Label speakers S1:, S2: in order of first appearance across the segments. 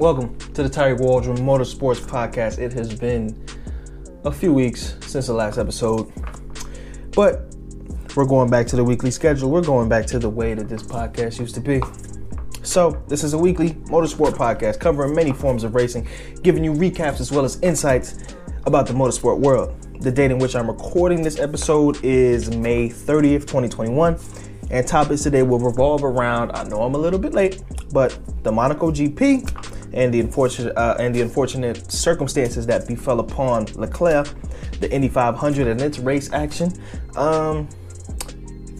S1: Welcome to the Tyree Waldron Motorsports Podcast. It has been a few weeks since the last episode, but we're going back to the weekly schedule. We're going back to the way that this podcast used to be. So, this is a weekly motorsport podcast covering many forms of racing, giving you recaps as well as insights about the motorsport world. The date in which I'm recording this episode is May 30th, 2021. And topics today will revolve around, I know I'm a little bit late, but the Monaco GP and the unfortunate uh, and the unfortunate circumstances that befell upon Leclerc, the Indy 500 and its race action, um,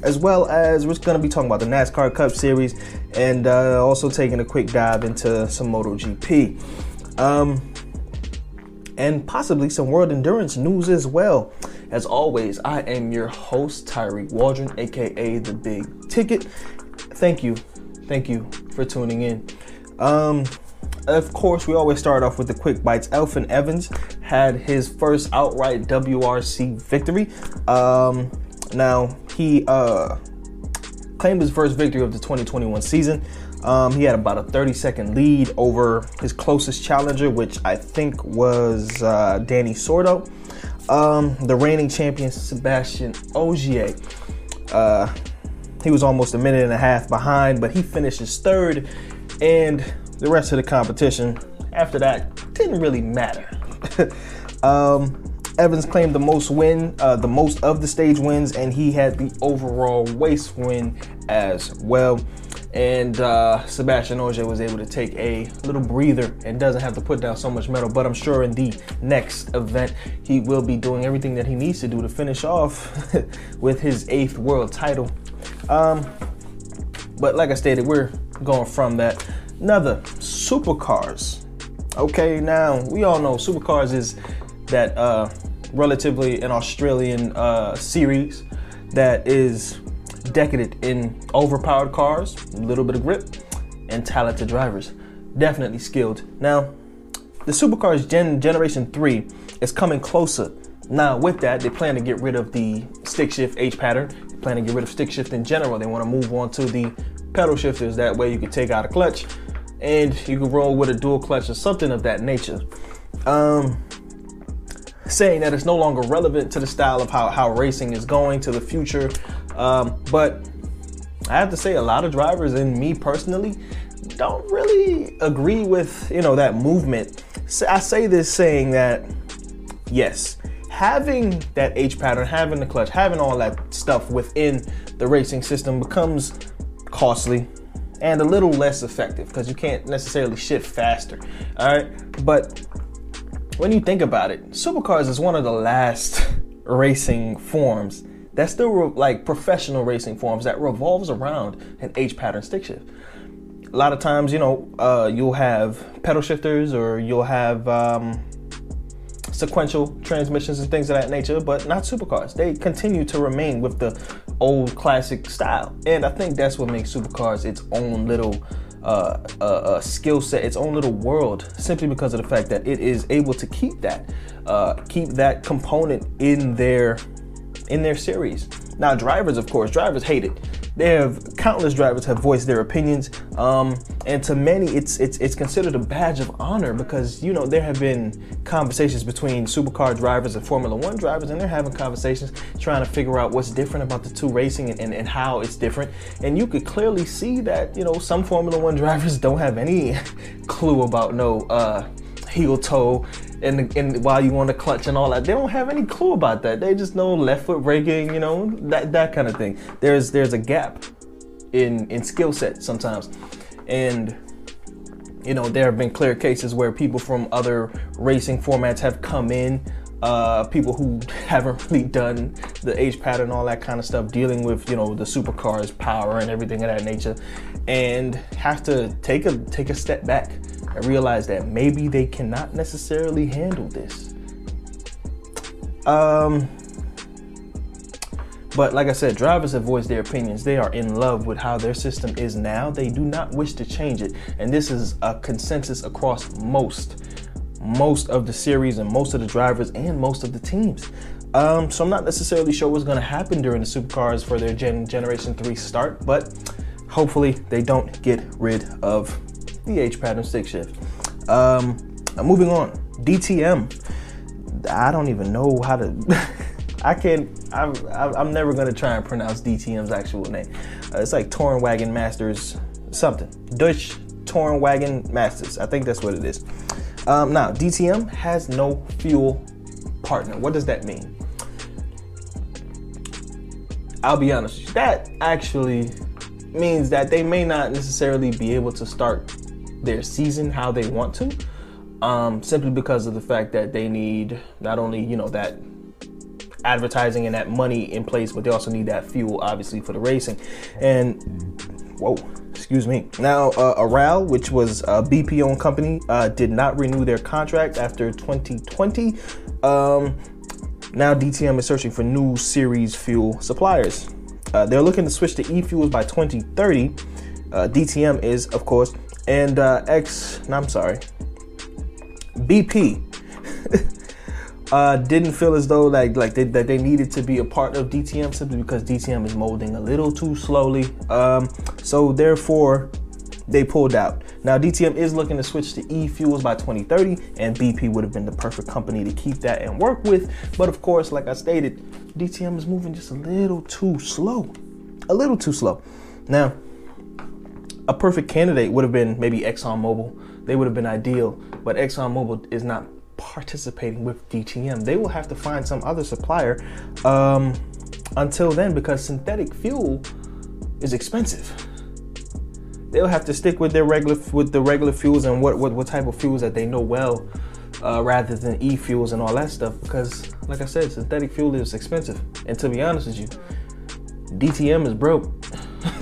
S1: as well as we're going to be talking about the NASCAR Cup Series and uh, also taking a quick dive into some MotoGP. Um, and possibly some world endurance news as well. As always, I am your host, Tyree Waldron, aka The Big Ticket. Thank you. Thank you for tuning in. Um, of course, we always start off with the quick bites. Elfyn Evans had his first outright WRC victory. Um, now, he uh, claimed his first victory of the 2021 season. Um, he had about a 30 second lead over his closest challenger, which I think was uh, Dani Sordo. Um, the reigning champion Sebastian Ogier. Uh, he was almost a minute and a half behind, but he finishes third, and the rest of the competition after that didn't really matter. um, Evans claimed the most win, uh, the most of the stage wins, and he had the overall race win as well and uh, Sebastian Ogier was able to take a little breather and doesn't have to put down so much metal. But I'm sure in the next event, he will be doing everything that he needs to do to finish off with his eighth world title. Um, but like I stated, we're going from that. Another supercars. Okay, now we all know supercars is that uh, relatively an Australian uh, series that is decadent in overpowered cars, a little bit of grip, and talented drivers. Definitely skilled. Now, the supercars Gen Generation 3 is coming closer. Now, with that, they plan to get rid of the stick shift H pattern. They plan to get rid of stick shift in general. They want to move on to the pedal shifters. That way, you can take out a clutch and you can roll with a dual clutch or something of that nature. Um, saying that it's no longer relevant to the style of how, how racing is going to the future. Um, but I have to say, a lot of drivers and me personally don't really agree with you know that movement. I say this saying that yes, having that H pattern, having the clutch, having all that stuff within the racing system becomes costly and a little less effective because you can't necessarily shift faster. All right, but when you think about it, supercars is one of the last racing forms that's still re- like professional racing forms that revolves around an H pattern stick shift. A lot of times, you know, uh, you'll have pedal shifters or you'll have um, sequential transmissions and things of that nature, but not supercars. They continue to remain with the old classic style, and I think that's what makes supercars its own little uh, uh, uh, skill set, its own little world, simply because of the fact that it is able to keep that, uh, keep that component in their in their series. Now, drivers, of course, drivers hate it. They have countless drivers have voiced their opinions, um, and to many, it's it's it's considered a badge of honor because you know there have been conversations between supercar drivers and Formula One drivers, and they're having conversations trying to figure out what's different about the two racing and, and, and how it's different. And you could clearly see that you know some Formula One drivers don't have any clue about no uh, heel toe and, and while you want to clutch and all that, they don't have any clue about that. They just know left foot braking, you know, that that kind of thing. There's there's a gap in in skill set sometimes, and you know there have been clear cases where people from other racing formats have come in. Uh, people who haven't really done the H pattern, all that kind of stuff, dealing with you know the supercars power and everything of that nature, and have to take a take a step back I realize that maybe they cannot necessarily handle this. Um, but like I said, drivers have voiced their opinions. They are in love with how their system is now. They do not wish to change it. And this is a consensus across most, most of the series and most of the drivers and most of the teams. Um, so I'm not necessarily sure what's going to happen during the supercars for their Gen Generation 3 start, but hopefully they don't get rid of the H pattern stick shift. Um, moving on, DTM. I don't even know how to. I can't. I'm. I'm never gonna try and pronounce DTM's actual name. Uh, it's like Torn Wagon Masters something. Deutsch Wagon Masters. I think that's what it is. Um, now DTM has no fuel partner. What does that mean? I'll be honest. That actually means that they may not necessarily be able to start their season how they want to, um, simply because of the fact that they need not only you know that advertising and that money in place, but they also need that fuel, obviously, for the racing. And whoa, excuse me. Now, uh, Aral, which was a BP owned company, uh, did not renew their contract after 2020. Um, now, DTM is searching for new series fuel suppliers. Uh, they're looking to switch to e fuels by 2030. Uh, DTM is, of course, and uh, X, no, I'm sorry, BP uh, didn't feel as though like like they, that they needed to be a part of DTM simply because DTM is molding a little too slowly. Um, so therefore, they pulled out. Now DTM is looking to switch to e-fuels by 2030, and BP would have been the perfect company to keep that and work with. But of course, like I stated, DTM is moving just a little too slow, a little too slow. Now, a perfect candidate would have been maybe ExxonMobil. They would have been ideal, but ExxonMobil is not participating with DTM. They will have to find some other supplier um, until then because synthetic fuel is expensive. They'll have to stick with their regular with the regular fuels and what what, what type of fuels that they know well, uh, rather than e fuels and all that stuff. Because, like I said, synthetic fuel is expensive. And to be honest with you, DTM is broke.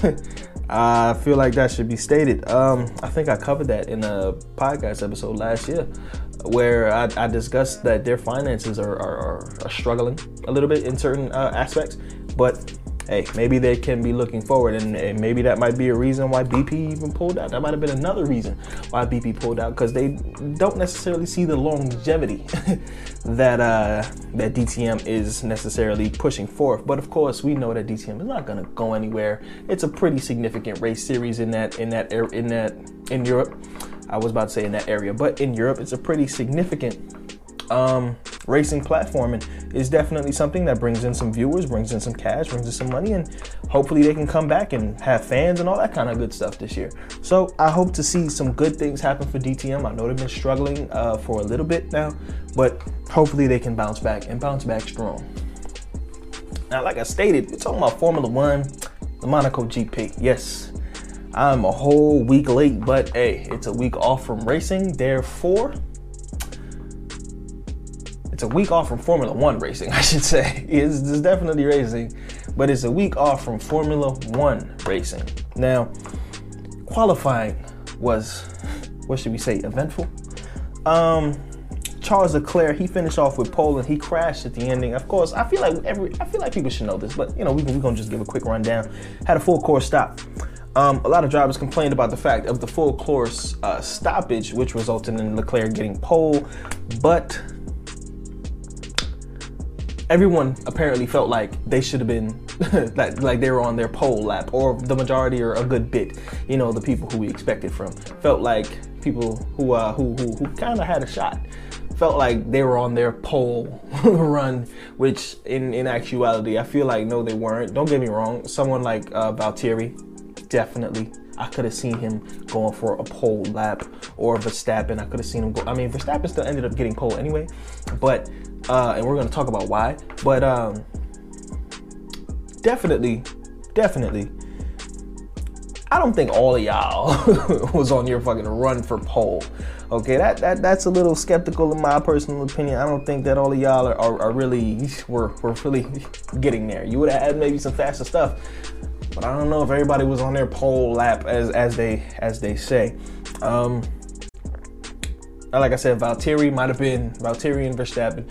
S1: I feel like that should be stated. Um, I think I covered that in a podcast episode last year where I, I discussed that their finances are, are, are, struggling a little bit in certain uh, aspects. But hey, maybe they can be looking forward, and, and, maybe that might be a reason why BP even pulled out. That might have been another reason why BP pulled out because they don't necessarily see the longevity that uh, that DTM is necessarily pushing forth. But of course, we know that DTM is not going to go anywhere. It's a pretty significant race series in that in that in that in Europe. I was about to say in that area, but in Europe, it's a pretty significant um, racing platform and is definitely something that brings in some viewers, brings in some cash, brings in some money, and hopefully they can come back and have fans and all that kind of good stuff this year. So I hope to see some good things happen for DTM. I know they've been struggling uh, for a little bit now, but hopefully they can bounce back and bounce back strong. Now, like I stated, we're talking about Formula One, the Monaco GP. Yes, I'm a whole week late, but hey, it's a week off from racing. Therefore, it's a week off from Formula One racing, I should say. It's, it's definitely racing, but it's a week off from Formula One racing. Now, qualifying was, what should we say, eventful. Um, Charles Leclerc, he finished off with pole and he crashed at the ending. Of course, I feel like every I feel like people should know this, but you know, we, we're gonna just give a quick rundown. Had a full course stop. Um, a lot of drivers complained about the fact of the full course uh, stoppage, which resulted in Leclerc getting pole, but everyone apparently felt like they should have been like, like they were on their pole lap, or the majority or a good bit, you know, the people who we expected from felt like people who uh, who who, who kind of had a shot felt like they were on their pole run, which in, in actuality, I feel like no, they weren't. Don't get me wrong. Someone like uh, Valtteri, definitely. I could have seen him going for a pole lap or Verstappen. I could have seen him go. I mean, Verstappen still ended up getting pole anyway, but uh, and we're gonna talk about why. But um, definitely, definitely, I don't think all of y'all was on your fucking run for pole. Okay, that, that that's a little skeptical in my personal opinion. I don't think that all of y'all are, are, are really were, were really getting there. You would have had maybe some faster stuff, but I don't know if everybody was on their pole lap as as they as they say. Um, like I said, Valtteri might have been Valtteri and Verstappen.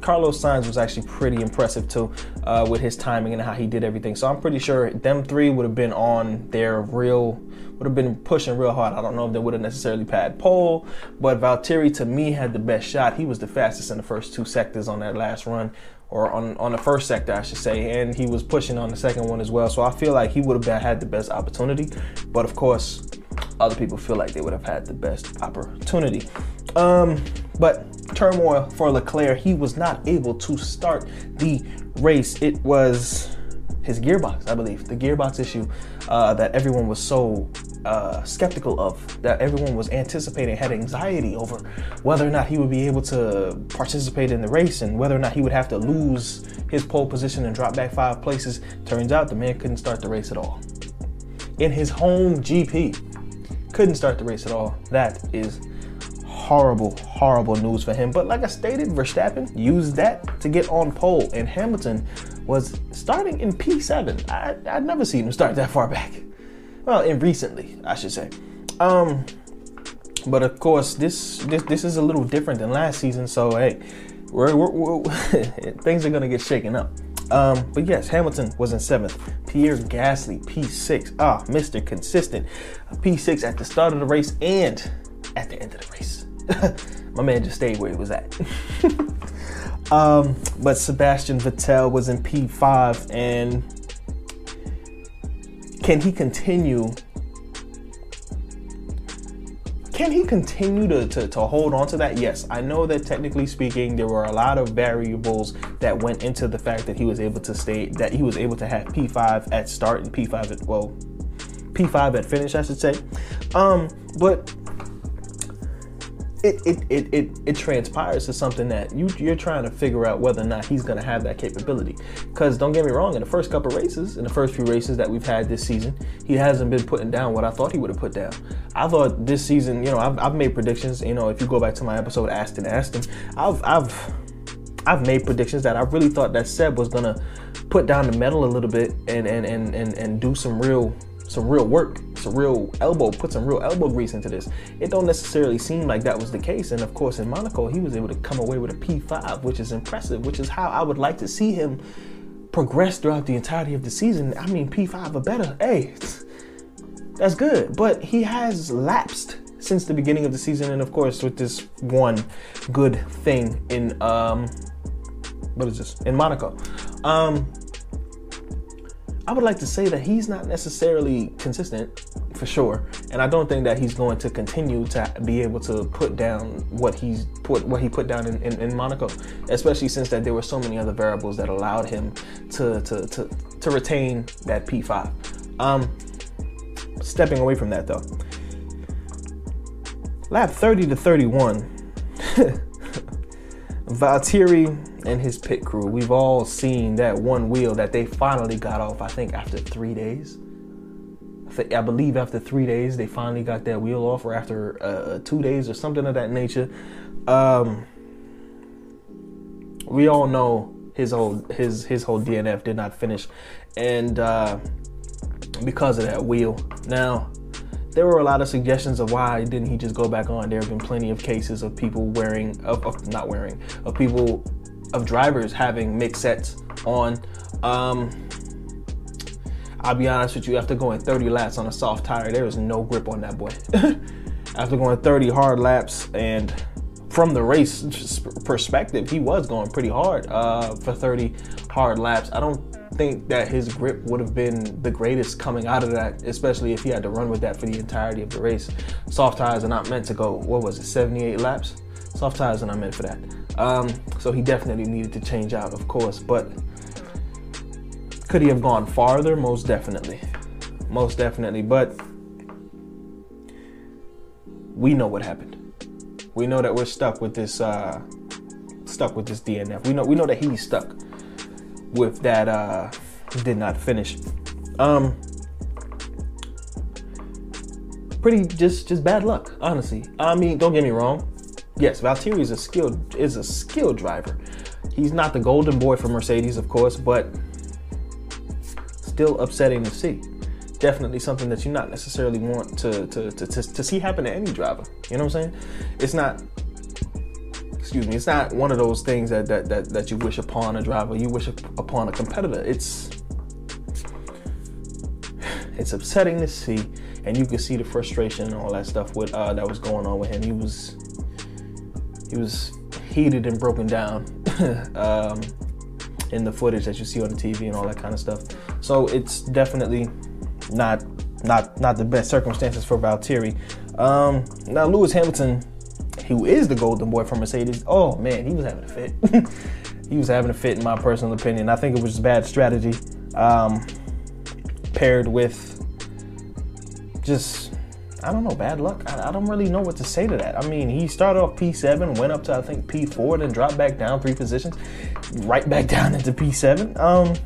S1: Carlos Sainz was actually pretty impressive too uh, with his timing and how he did everything. So I'm pretty sure them three would have been on their real would have been pushing real hard. I don't know if they would have necessarily pad pole, but Valtteri to me had the best shot. He was the fastest in the first two sectors on that last run or on, on the first sector, I should say, and he was pushing on the second one as well. So I feel like he would have had the best opportunity. But of course, other people feel like they would have had the best opportunity. Um, but turmoil for Leclerc, he was not able to start the race. It was his gearbox, I believe, the gearbox issue uh, that everyone was so uh, skeptical of, that everyone was anticipating, had anxiety over whether or not he would be able to participate in the race and whether or not he would have to lose his pole position and drop back five places. Turns out the man couldn't start the race at all. In his home GP, couldn't start the race at all. That is horrible, horrible news for him. But like I stated, Verstappen used that to get on pole, and Hamilton was starting in P7. I, I'd never seen him start that far back. Well, in recently, I should say. Um, but of course, this this this is a little different than last season. So hey, we're, we're, we're things are gonna get shaken up. Um, but yes, Hamilton was in seventh. Pierre Gasly, P6. Ah, Mr. Consistent. P6 at the start of the race and at the end of the race. My man just stayed where he was at. Um, but Sebastian Vettel was in P5, and can he continue? Can he continue to, to, to hold on to that? Yes, I know that technically speaking, there were a lot of variables that went into the fact that he was able to stay, that he was able to have P5 at start and P5 at, well, P5 at finish, I should say. Um, but it, it, it, it, it transpires to something that you, you're trying to figure out whether or not he's going to have that capability. Because don't get me wrong, in the first couple races, in the first few races that we've had this season, he hasn't been putting down what I thought he would have put down. I thought this season, you know, I've, I've made predictions. You know, if you go back to my episode Aston Aston, I've I've I've made predictions that I really thought that Seb was gonna put down the metal a little bit and and and and, and do some real some real work, some real elbow, put some real elbow grease into this. It don't necessarily seem like that was the case. And of course, in Monaco, he was able to come away with a P5, which is impressive, which is how I would like to see him progress throughout the entirety of the season. I mean, P5 or better. Hey, that's good. But he has lapsed since the beginning of the season, and of course, with this one good thing in um, what is this in Monaco. Um, I would like to say that he's not necessarily consistent for sure, and I don't think that he's going to continue to be able to put down what he's put what he put down in, in, in Monaco, especially since that there were so many other variables that allowed him to to to, to retain that P5. Um, stepping away from that though, lap 30 to 31. Valtteri and his pit crew, we've all seen that one wheel that they finally got off, I think, after three days. I believe after three days, they finally got that wheel off, or after uh, two days, or something of that nature. Um, we all know his whole his his whole DNF did not finish, and uh, because of that wheel. Now, there were a lot of suggestions of why didn't he just go back on. There have been plenty of cases of people wearing, of, of not wearing, of people, of drivers having mixed sets on. Um, I'll be honest with you, after going 30 laps on a soft tire, there is no grip on that boy. after going 30 hard laps and from the race perspective, he was going pretty hard uh, for 30 hard laps. I don't think that his grip would have been the greatest coming out of that, especially if he had to run with that for the entirety of the race. Soft tires are not meant to go, what was it, 78 laps? Soft tires are not meant for that. Um, so he definitely needed to change out, of course, but could he have gone farther? Most definitely. Most definitely. But we know what happened. We know that we're stuck with this uh, stuck with this DNF. We know we know that he's stuck with that uh, did not finish. Um, pretty just just bad luck, honestly. I mean, don't get me wrong. Yes, Valtteri is a skilled is a skilled driver. He's not the golden boy for Mercedes, of course, but still upsetting to see. Definitely something that you not necessarily want to to, to, to, to see happen to any driver. You know what I'm saying? It's not excuse me, it's not one of those things that that that, that you wish upon a driver, you wish upon a competitor. It's it's upsetting to see, and you can see the frustration and all that stuff with uh, that was going on with him. He was he was heated and broken down um, in the footage that you see on the TV and all that kind of stuff. So it's definitely not not not the best circumstances for Valtteri. Um, now Lewis Hamilton, who is the golden boy for Mercedes, oh man, he was having a fit. he was having a fit in my personal opinion. I think it was bad strategy, um, paired with just I don't know, bad luck. I, I, don't really know what to say to that. I mean, he started off P7, went up to I think P4, then dropped back down three positions, right back down into P7. Um,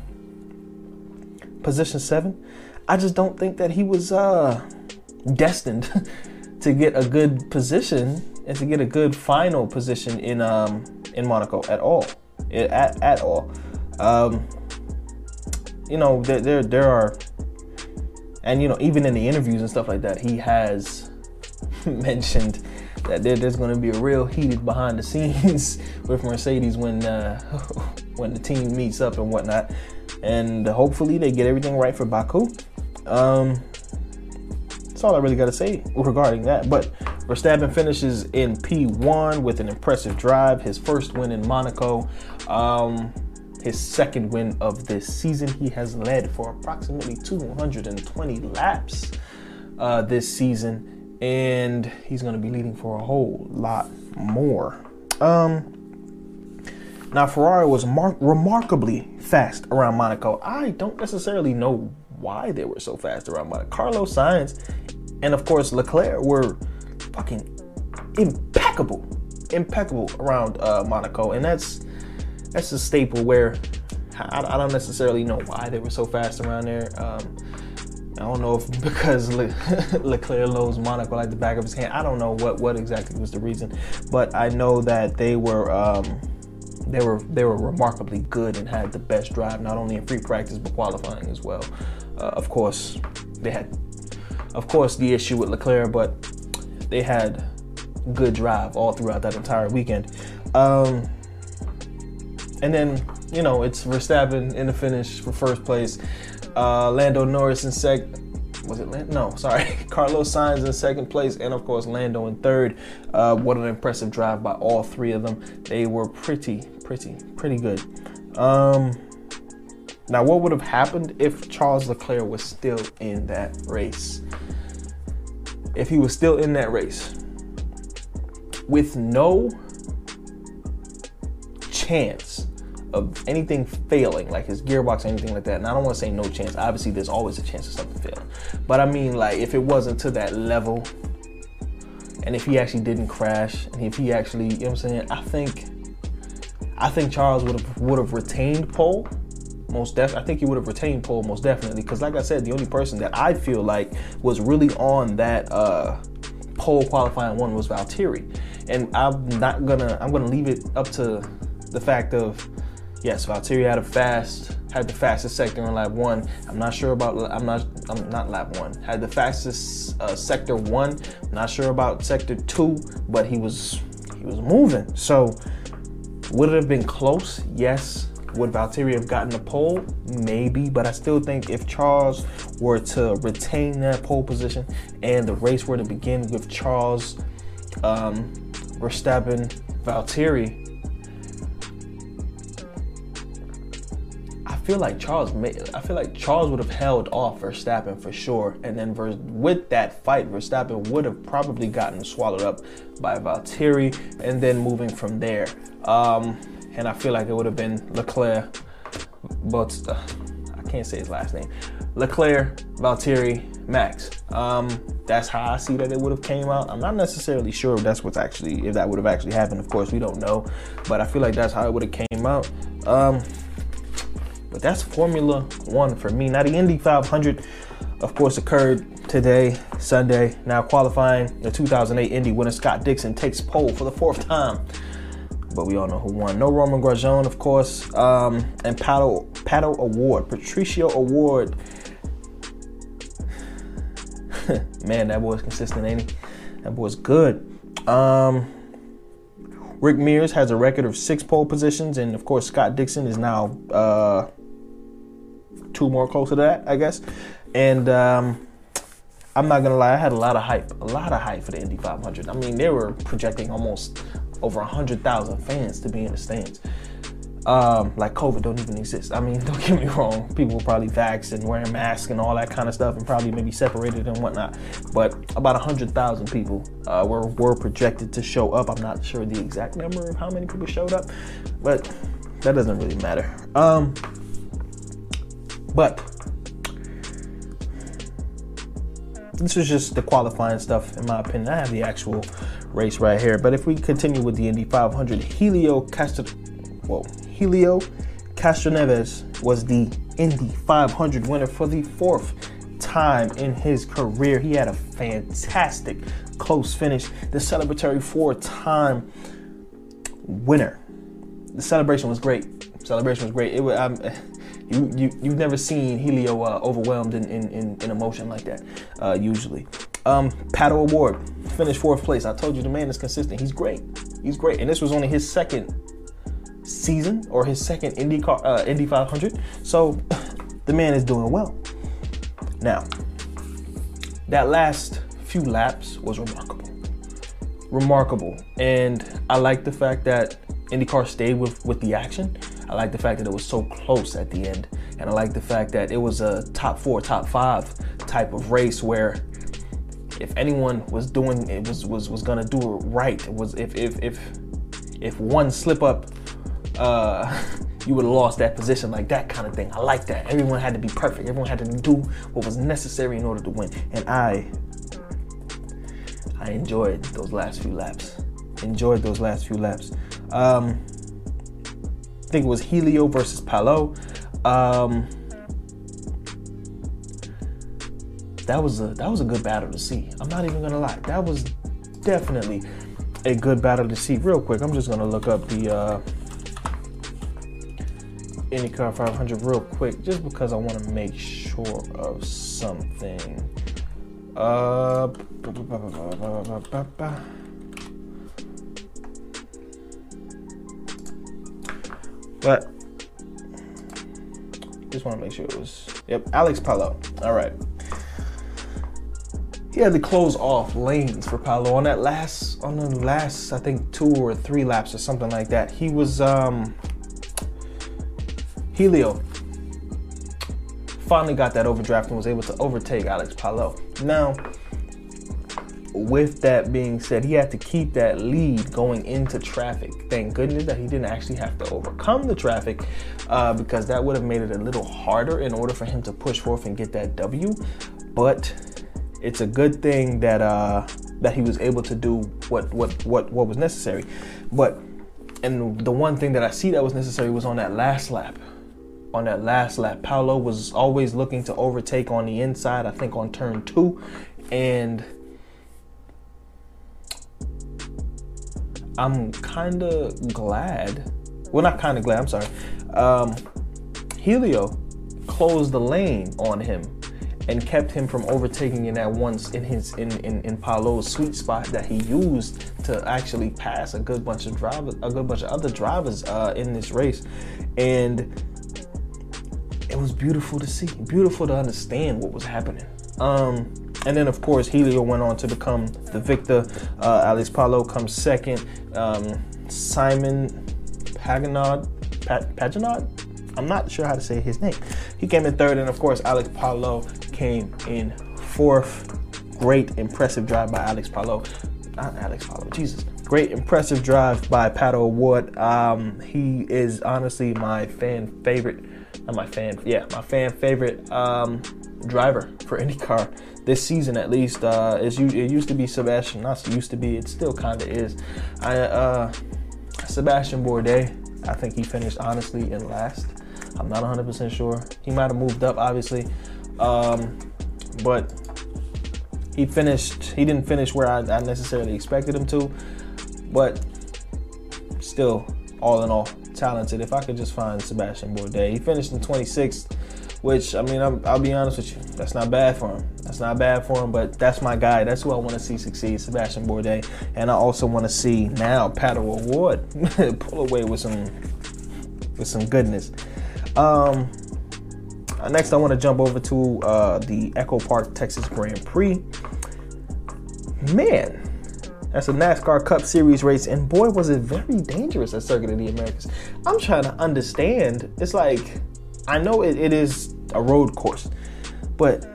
S1: position seven. I just don't think that he was uh, destined to get a good position and to get a good final position in um, in Monaco at all, at at all. Um, you know, there, there there are, and you know, even in the interviews and stuff like that, he has mentioned that there, there's going to be a real heated behind the scenes with Mercedes when uh, when the team meets up and whatnot, and hopefully they get everything right for Baku. Um, that's all I really got to say regarding that. But Verstappen finishes in P1 with an impressive drive, his first win in Monaco. Um, his second win of this season. He has led for approximately 220 laps uh, this season, and he's going to be leading for a whole lot more. Um, now, Ferrari was mar- remarkably fast around Monaco. I don't necessarily know why they were so fast around Monaco. Carlos Sainz and, of course, Leclerc were fucking impeccable, impeccable around uh, Monaco, and that's that's a staple where I, I, don't necessarily know why they were so fast around there. Um, I don't know if because Le, Leclerc knows Monaco like the back of his hand. I don't know what what exactly was the reason, but I know that they were. Um, they were they were remarkably good and had the best drive not only in free practice but qualifying as well. Uh, of course, they had of course the issue with Leclerc, but they had good drive all throughout that entire weekend. Um, and then you know it's Verstappen in the finish for first place. Uh, Lando Norris in second was it Lando? No, sorry. Carlos Sainz in second place, and of course Lando in third. Uh, what an impressive drive by all three of them. They were pretty, pretty, pretty good. Um, now, what would have happened if Charles Leclerc was still in that race? If he was still in that race with no chance of anything failing, like his gearbox anything like that. And I don't want to say no chance. Obviously, there's always a chance of something failing. But I mean, like, if it wasn't to that level, and if he actually didn't crash, and if he actually, you know what I'm saying, I think, I think Charles would have would have retained pole. Most def, I think he would have retained pole most definitely. Because, like I said, the only person that I feel like was really on that uh, pole qualifying one was Valtteri, and I'm not gonna, I'm gonna leave it up to the fact of yes, Valtteri had a fast, had the fastest sector in lap one. I'm not sure about, I'm not, I'm not lap one. Had the fastest uh, sector one. I'm not sure about sector two, but he was, he was moving. So would it have been close? Yes. Would Valtteri have gotten the pole? Maybe, but I still think if Charles were to retain that pole position and the race were to begin with Charles, um, Verstappen, Valtteri, feel like Charles I feel like Charles would have held off Verstappen for sure, and then with that fight, Verstappen would have probably gotten swallowed up by Valtteri, and then moving from there. Um, and I feel like it would have been Leclerc, but uh, I can't say his last name. Leclerc, Valtteri, Max. Um, that's how I see that it would have came out. I'm not necessarily sure if that's what's actually if that would have actually happened. Of course, we don't know, but I feel like that's how it would have came out. Um, but that's Formula One for me. Now, the Indy 500, of course, occurred today, Sunday. Now, qualifying the 2008 Indy winner Scott Dixon takes pole for the fourth time. But we all know who won. No Romain Grosjean, of course, um, and Paddle, Pato O'Ward, Patricio O'Ward. Man, that boy's consistent, ain't he? That boy's good. Um, Rick Mears has a record of six pole positions, and of course, Scott Dixon is now uh, two more close to that, I guess. And um, I'm not gonna lie, I had a lot of hype, a lot of hype for the Indy 500. I mean, they were projecting almost over 100,000 fans to be in the stands. Um, like COVID don't even exist. I mean, don't get me wrong. People were probably vaxxed and wearing masks and all that kind of stuff, and probably maybe separated and whatnot. But about hundred thousand people uh, were were projected to show up. I'm not sure the exact number of how many people showed up, but that doesn't really matter. Um, but this is just the qualifying stuff, in my opinion. I have the actual race right here. But if we continue with the Indy 500, Helio Castro, whoa, Helio Castroneves was the Indy 500 winner for the fourth time in his career. He had a fantastic close finish. The celebratory four-time winner. The celebration was great. Celebration was great. It was. Um, you, you, you've never seen Helio uh, overwhelmed in, in, in, in, emotion like that, uh, usually. Um, Pato O'Ward, finished fourth place. I told you the man is consistent. He's great. He's great. And this was only his second season or his second Indy, car, uh, Indy 500. So the man is doing well. Now, that last few laps was remarkable. Remarkable. And I like the fact that IndyCar stayed with, with the action. I like the fact that it was so close at the end. And I like the fact that it was a top four, top five type of race where if anyone was doing it was was, was gonna do it right, it was if if if if one slip up uh you would have lost that position, like that kind of thing. I like that. Everyone had to be perfect. Everyone had to do what was necessary in order to win. And I I enjoyed those last few laps. Enjoyed those last few laps. Um, I think it was Helio versus Palou. Um, that was a that was a good battle to see. I'm not even gonna lie. That was definitely a good battle to see. Real quick, I'm just gonna look up the uh, IndyCar 500 real quick, just because I want to make sure of something. Uh, But just want to make sure it was. Yep, Alex Palou. All right. He had to close off lanes for Palou on that last, on the last, I think two or three laps or something like that. He was um Helio finally got that overdraft and was able to overtake Alex Palou. Now, with that being said, he had to keep that lead going into traffic. Thank goodness that he didn't actually have to overcome the traffic uh, because that would have made it a little harder in order for him to push forth and get that W. But it's a good thing that uh, that he was able to do what what what what was necessary. But and the one thing that I see that was necessary was on that last lap. On that last lap, Palou was always looking to overtake on the inside. I think on turn two, and I'm kind of glad. Well, not kind of glad. I'm sorry. Um, Helio closed the lane on him and kept him from overtaking in that once in his in in, in Palou's sweet spot that he used to actually pass a good bunch of drivers, a good bunch of other drivers uh, in this race, and it was beautiful to see, beautiful to understand what was happening. Um, and then, of course, Helio went on to become the victor. Uh, Alex Palou comes second. Um, Simon Pagenaud? I'm not sure how to say his name. He came in third, and of course, Alex Palou came in fourth. Great, impressive drive by Alex Palou. Not Alex Palou, Jesus. Great, impressive drive by Pato O'Ward. Um, he is honestly my fan favorite. Not my fan, yeah, my fan favorite um, driver for any car this season at least. Uh, it used to be Sebastian, not used to be. It still kind of is. I, uh, Sebastian Bourdais. I think he finished honestly in last. I'm not 100% sure. He might have moved up, obviously, um, but he finished. He didn't finish where I, I necessarily expected him to, but still, all in all, talented. If I could just find Sebastian Bourdais, he finished in 26th which I mean, i will be honest with you, that's not bad for him. That's not bad for him, but that's my guy. That's who I want to see succeed, Sebastian Bourdais, and I also want to see now Pato O'Ward pull away with some with some goodness. Um, next, I want to jump over to uh, the Echo Park Texas Grand Prix. Man, That's a NASCAR Cup Series race, and boy, was it very dangerous at Circuit of the Americas. I'm trying to understand. It's like I know it, it is a road course, but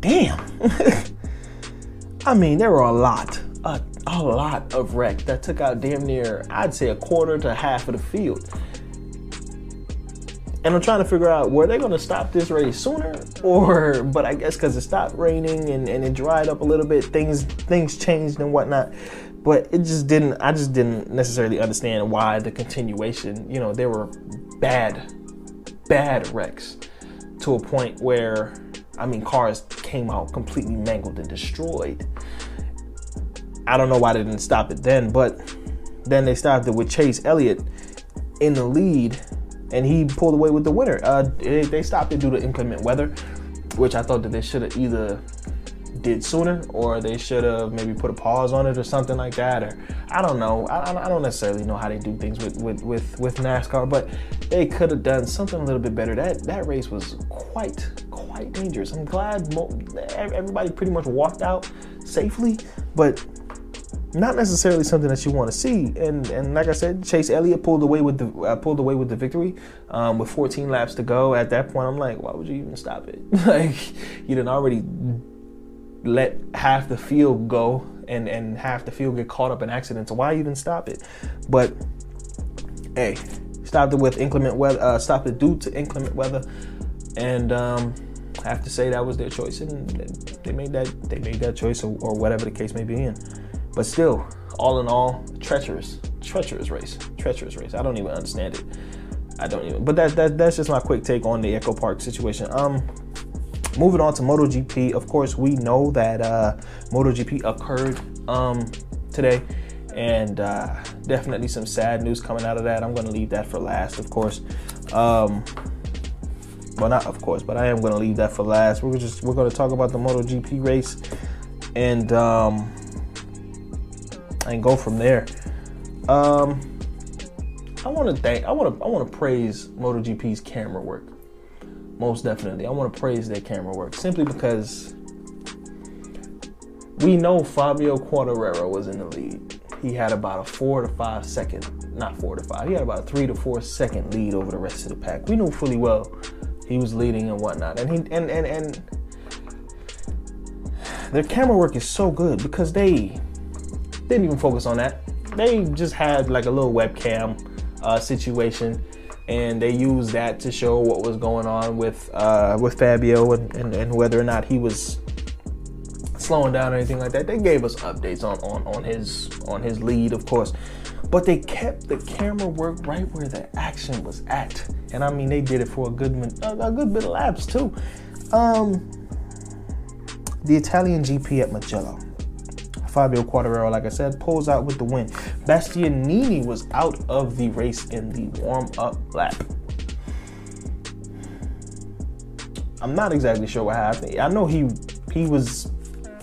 S1: damn. I mean, there were a lot, a, a lot of wrecks that took out damn near, I'd say, a quarter to half of the field. And I'm trying to figure out were they going to stop this race sooner, or but I guess because it stopped raining and, and it dried up a little bit, things things changed and whatnot. But it just didn't. I just didn't necessarily understand why the continuation. You know, there were bad, bad wrecks to a point where I mean, cars came out completely mangled and destroyed. I don't know why they didn't stop it then, but then they stopped it with Chase Elliott in the lead, and he pulled away with the winner. Uh, they stopped it due to inclement weather, which I thought that they should have either did sooner, or they should have maybe put a pause on it or something like that. Or I don't know. I, I don't necessarily know how they do things with with with, with NASCAR, but they could have done something a little bit better. That that race was quite quite dangerous. I'm glad mo- everybody pretty much walked out safely, but not necessarily something that you want to see. And and like I said, Chase Elliott pulled away with the uh, pulled away with the victory um, with 14 laps to go. At that point, I'm like, why would you even stop it? like you didn't already let half the field go and and half the field get caught up in accidents. So why even stop it? But hey, stopped it with inclement weather. Uh, stopped it due to inclement weather, and um, I have to say that was their choice, and they made that they made that choice, or, or whatever the case may be. In, but still, all in all, treacherous, treacherous race, treacherous race. I don't even understand it. I don't even. But that, that that's just my quick take on the Echo Park situation. Um, moving on to MotoGP. Of course, we know that uh, MotoGP occurred um today, and uh, definitely some sad news coming out of that. I'm going to leave that for last, of course. Um, well, not of course, but I am going to leave that for last. We're just we're going to talk about the MotoGP race and um, and go from there. Um, I want to thank I want to I want to praise MotoGP's camera work. Most definitely, I want to praise their camera work simply because we know Fabio Quartararo was in the lead. He had about a four to five second, not four to five. He had about a three to four second lead over the rest of the pack. We knew fully well he was leading and whatnot. And he and and and their camera work is so good because they didn't even focus on that. They just had like a little webcam uh, situation, and they used that to show what was going on with uh, with Fabio and, and, and whether or not he was slowing down or anything like that. They gave us updates on, on, on his on his lead, of course. But they kept the camera work right where the action was at. And I mean they did it for a good a good bit of laps too. Um the Italian GP at Mugello. Fabio Quartararo, like I said, pulls out with the win. Bastianini was out of the race in the warm-up lap. I'm not exactly sure what happened. I know he he was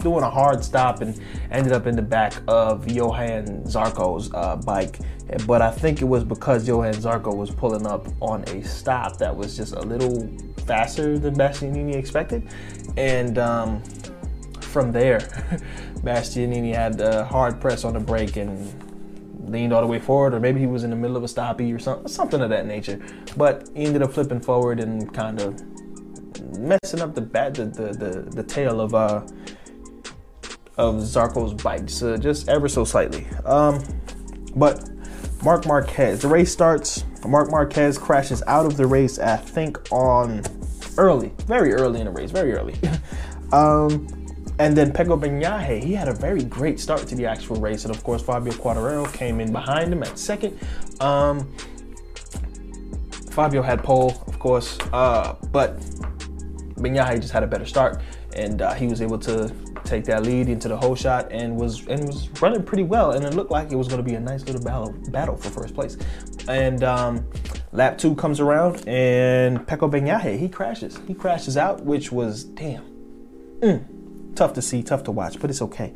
S1: doing a hard stop and ended up in the back of Johann Zarco's uh, bike. But I think it was because Johann Zarco was pulling up on a stop that was just a little faster than Bastianini expected. And um, from there, Bastianini had a hard press on the brake and leaned all the way forward, or maybe he was in the middle of a stoppie or something, something of that nature. But he ended up flipping forward and kind of messing up the bat, the, the, the, the tail of uh, of Zarco's bike, so just ever so slightly. Um, but Marc Marquez, the race starts. Marc Marquez crashes out of the race, I think, on early, very early in the race, very early. um, and then Pecco Bagnaia, he had a very great start to the actual race. And of course, Fabio Quartararo came in behind him at second. Um, Fabio had pole, of course, uh, but Bagnaia just had a better start. And uh, he was able to take that lead into the whole shot and was and was running pretty well. And it looked like it was going to be a nice little battle battle for first place. And um, lap two comes around and Pecco Bagnaia he crashes. He crashes out, which was damn mm, tough to see, tough to watch, but it's okay.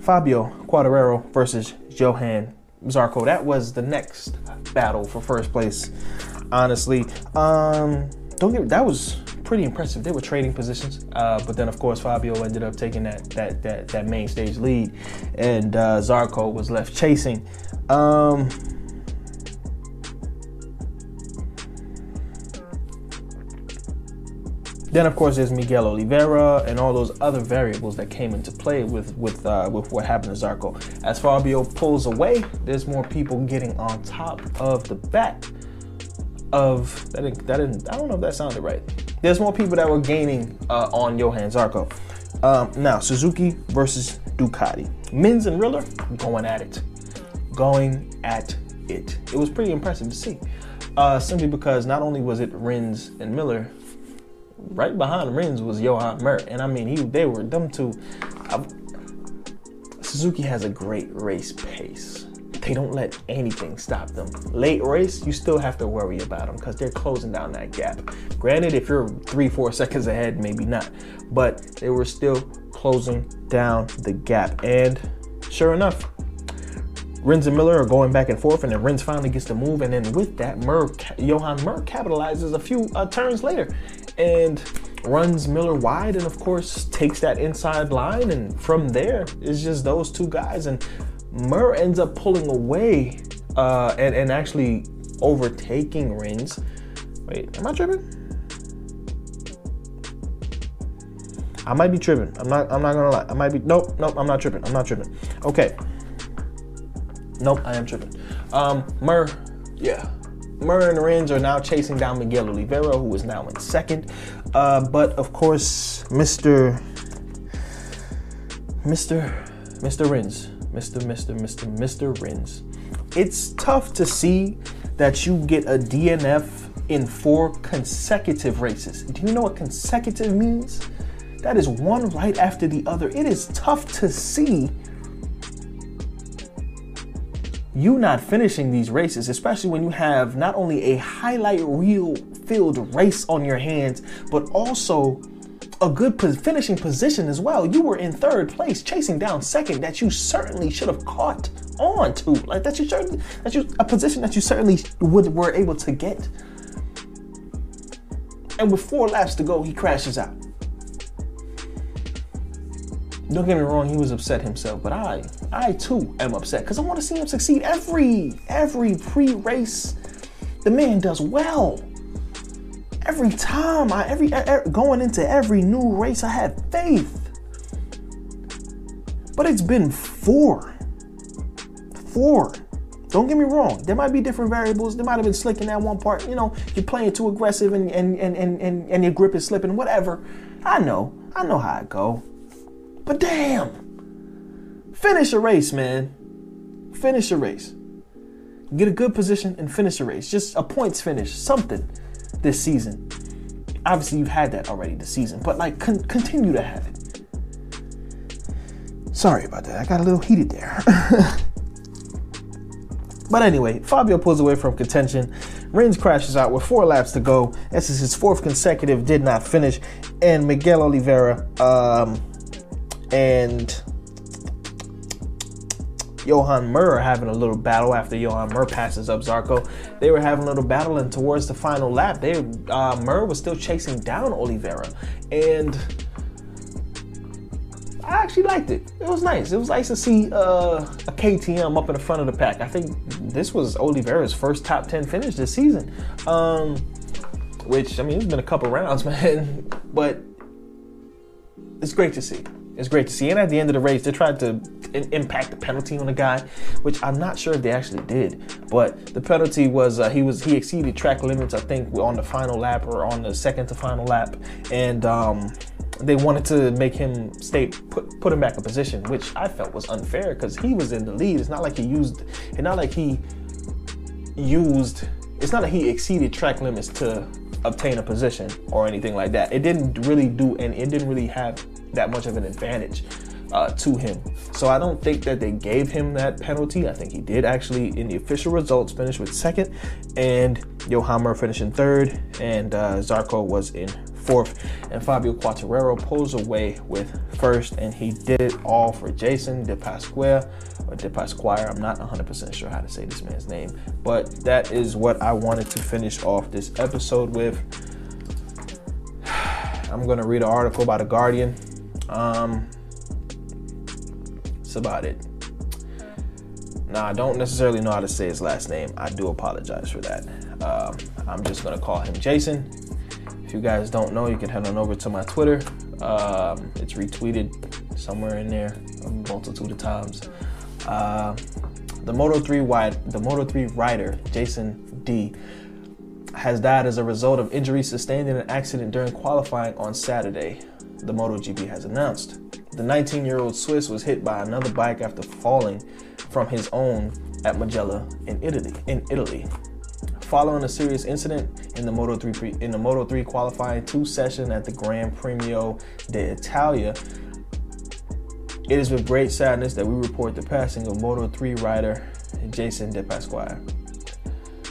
S1: Fabio Quartararo versus Johann Zarco. That was the next battle for first place. Honestly, um, don't get that was pretty impressive. They were trading positions, uh, but then of course Fabio ended up taking that that that, that main stage lead, and uh, Zarco was left chasing. Um, Then, of course, there's Miguel Oliveira and all those other variables that came into play with with uh, with what happened to Zarco. As Fabio pulls away, there's more people getting on top of the back of that. Didn't, that didn't. I don't know if that sounded right. There's more people that were gaining uh, on Johann Zarco. Um, now, Suzuki versus Ducati. Mins and Riller going at it, going at it. It was pretty impressive to see. Uh, simply because not only was it Rins and Miller right behind Rins was Joan Mir, and I mean he they were them two. I, Suzuki has a great race pace. They don't let anything stop them. Late race, you still have to worry about them because they're closing down that gap. Granted, if you're three, four seconds ahead, maybe not, but they were still closing down the gap. And sure enough, Rins and Miller are going back and forth, and then Rins finally gets to move, and then with that, Mir, Joan Mir capitalizes a few uh, turns later, and runs Miller wide and of course takes that inside line and from there it's just those two guys and Murr ends up pulling away uh, and, and actually overtaking Rins. Wait, am I tripping? I might be tripping. I'm not I'm not gonna lie. I might be nope, nope, I'm not tripping. I'm not tripping. Okay. Nope, I am tripping. Um Murr, yeah. Murray and Rins are now chasing down Miguel Oliveira, who is now in second. Uh, but of course, Mr. Mr. Mr. Rins, Mr. Mr. Mr. Mr. Rins. It's tough to see that you get a DNF in four consecutive races. Do you know what consecutive means? That is one right after the other. It is tough to see you not finishing these races, especially when you have not only a highlight reel filled race on your hands, but also a good finishing position as well. You were in third place, chasing down second that you certainly should have caught on to, like that you certainly that you a position that you certainly would were able to get. And with four laps to go, he crashes out. Don't get me wrong, he was upset himself, but I, I too am upset because I want to see him succeed every, every pre-race. The man does well. Every time I, every, every going into every new race, I had faith. But it's been four, four. Don't get me wrong. There might be different variables. There might have been slick in that one part. You know, you're playing too aggressive and and, and, and, and, and your grip is slipping, whatever. I know. I know how it go. But damn, finish a race, man. Finish a race. Get a good position and finish a race. Just a points finish, something this season. Obviously, you've had that already this season, but like con- continue to have it. Sorry about that. I got a little heated there. but anyway, Fabio pulls away from contention. Rins crashes out with four laps to go. This is his fourth consecutive, did not finish. And Miguel Oliveira um, and Joan Mir are having a little battle after Joan Mir passes up Zarco. They were having a little battle, and towards the final lap, they uh, Mir was still chasing down Oliveira, and I actually liked it. It was nice. It was nice to see uh, a KTM up in the front of the pack. I think this was Oliveira's first top ten finish this season. Um, which I mean, it's been a couple rounds, man, but it's great to see. It's great to see. And at the end of the race, they tried to in- impact the penalty on the guy, which I'm not sure if they actually did. But the penalty was uh, he was he exceeded track limits. I think on the final lap or on the second to final lap, and um, they wanted to make him stay put put him back in position, which I felt was unfair because he was in the lead. It's not like he used. It's not like he used. It's not like he exceeded track limits to obtain a position or anything like that. It didn't really do, and it didn't really have that much of an advantage uh, to him. So I don't think that they gave him that penalty. I think he did actually, in the official results, finish with second, and Joan Mir finished in third, and uh, Zarco was in fourth, and Fabio Quartararo pulls away with first, and he did it all for Jason De Pasquale or De Pasquire. I'm not 100% sure how to say this man's name, but that is what I wanted to finish off this episode with. I'm gonna read an article by the Guardian. Um, that's about it. Now, I don't necessarily know how to say his last name. I do apologize for that. Um, I'm just gonna call him Jason. If you guys don't know, you can head on over to my Twitter. Um, it's retweeted somewhere in there a multitude of times. Uh, the Moto 3 wide, the Moto 3 rider Jason D has died as a result of injuries sustained in an accident during qualifying on Saturday. The MotoGP has announced. The 19-year-old Swiss was hit by another bike after falling from his own at Mugello in Italy. In Italy, following a serious incident in the Moto 3 in the Moto 3 qualifying two session at the Gran Premio d'Italia, it is with great sadness that we report the passing of Moto 3 rider Jason De Pasquale.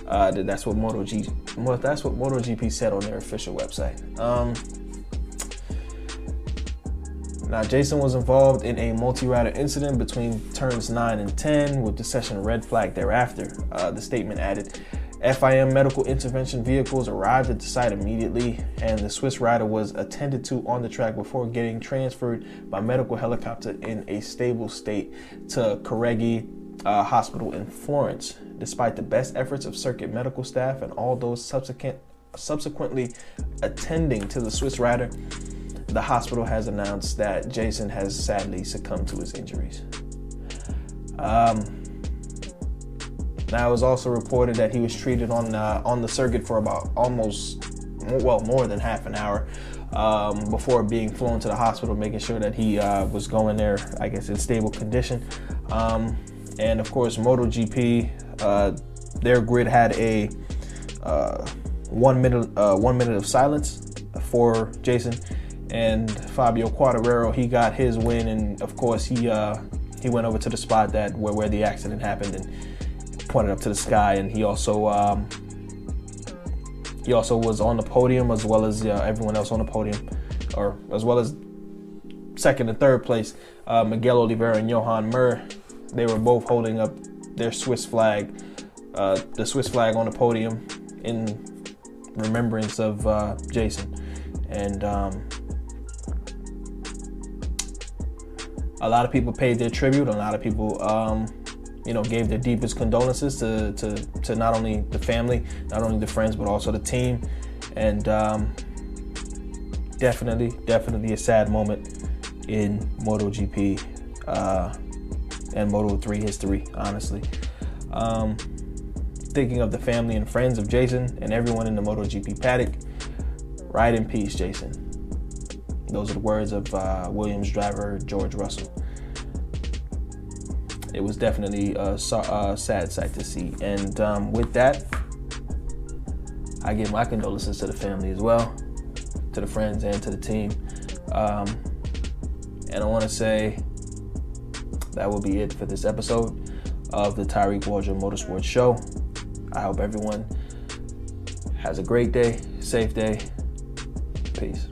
S1: Uh, that's what MotoGP that's what MotoGP said on their official website. Um, now, Jason was involved in a multi-rider incident between turns 9 and 10 with the session red flag thereafter. Uh, the statement added, FIM medical intervention vehicles arrived at the site immediately, and the Swiss rider was attended to on the track before getting transferred by medical helicopter in a stable state to Careggi uh, Hospital in Florence. Despite the best efforts of circuit medical staff and all those subsequent, subsequently attending to the Swiss rider, the hospital has announced that Jason has sadly succumbed to his injuries. Um, now it was also reported that he was treated on uh, on the circuit for about almost well more than half an hour um, before being flown to the hospital, making sure that he uh, was going there, I guess, in stable condition. Um, and of course, MotoGP, uh, their grid had a uh, one minute uh, one minute of silence for Jason and Fabio Quartararo. He got his win, and of course, he uh, he went over to the spot that where, where the accident happened and pointed up to the sky. And he also um, he also was on the podium as well as uh, everyone else on the podium, or as well as second and third place. Uh, Miguel Oliveira and Joan Mir, they were both holding up their Swiss flag, uh, the Swiss flag on the podium in remembrance of uh, Jason. And um, a lot of people paid their tribute. A lot of people, um, you know, gave their deepest condolences to, to, to not only the family, not only the friends, but also the team. And um, definitely, definitely a sad moment in MotoGP uh, and Moto3 history, honestly. Um, thinking of the family and friends of Jason and everyone in the MotoGP paddock, ride in peace, Jason. Those are the words of uh, Williams driver George Russell. It was definitely a, a sad sight to see. And um, with that, I give my condolences to the family as well, to the friends, and to the team. Um, and I want to say that will be it for this episode of the Tyreek Wardrobe Motorsports Show. I hope everyone has a great day, safe day. Peace.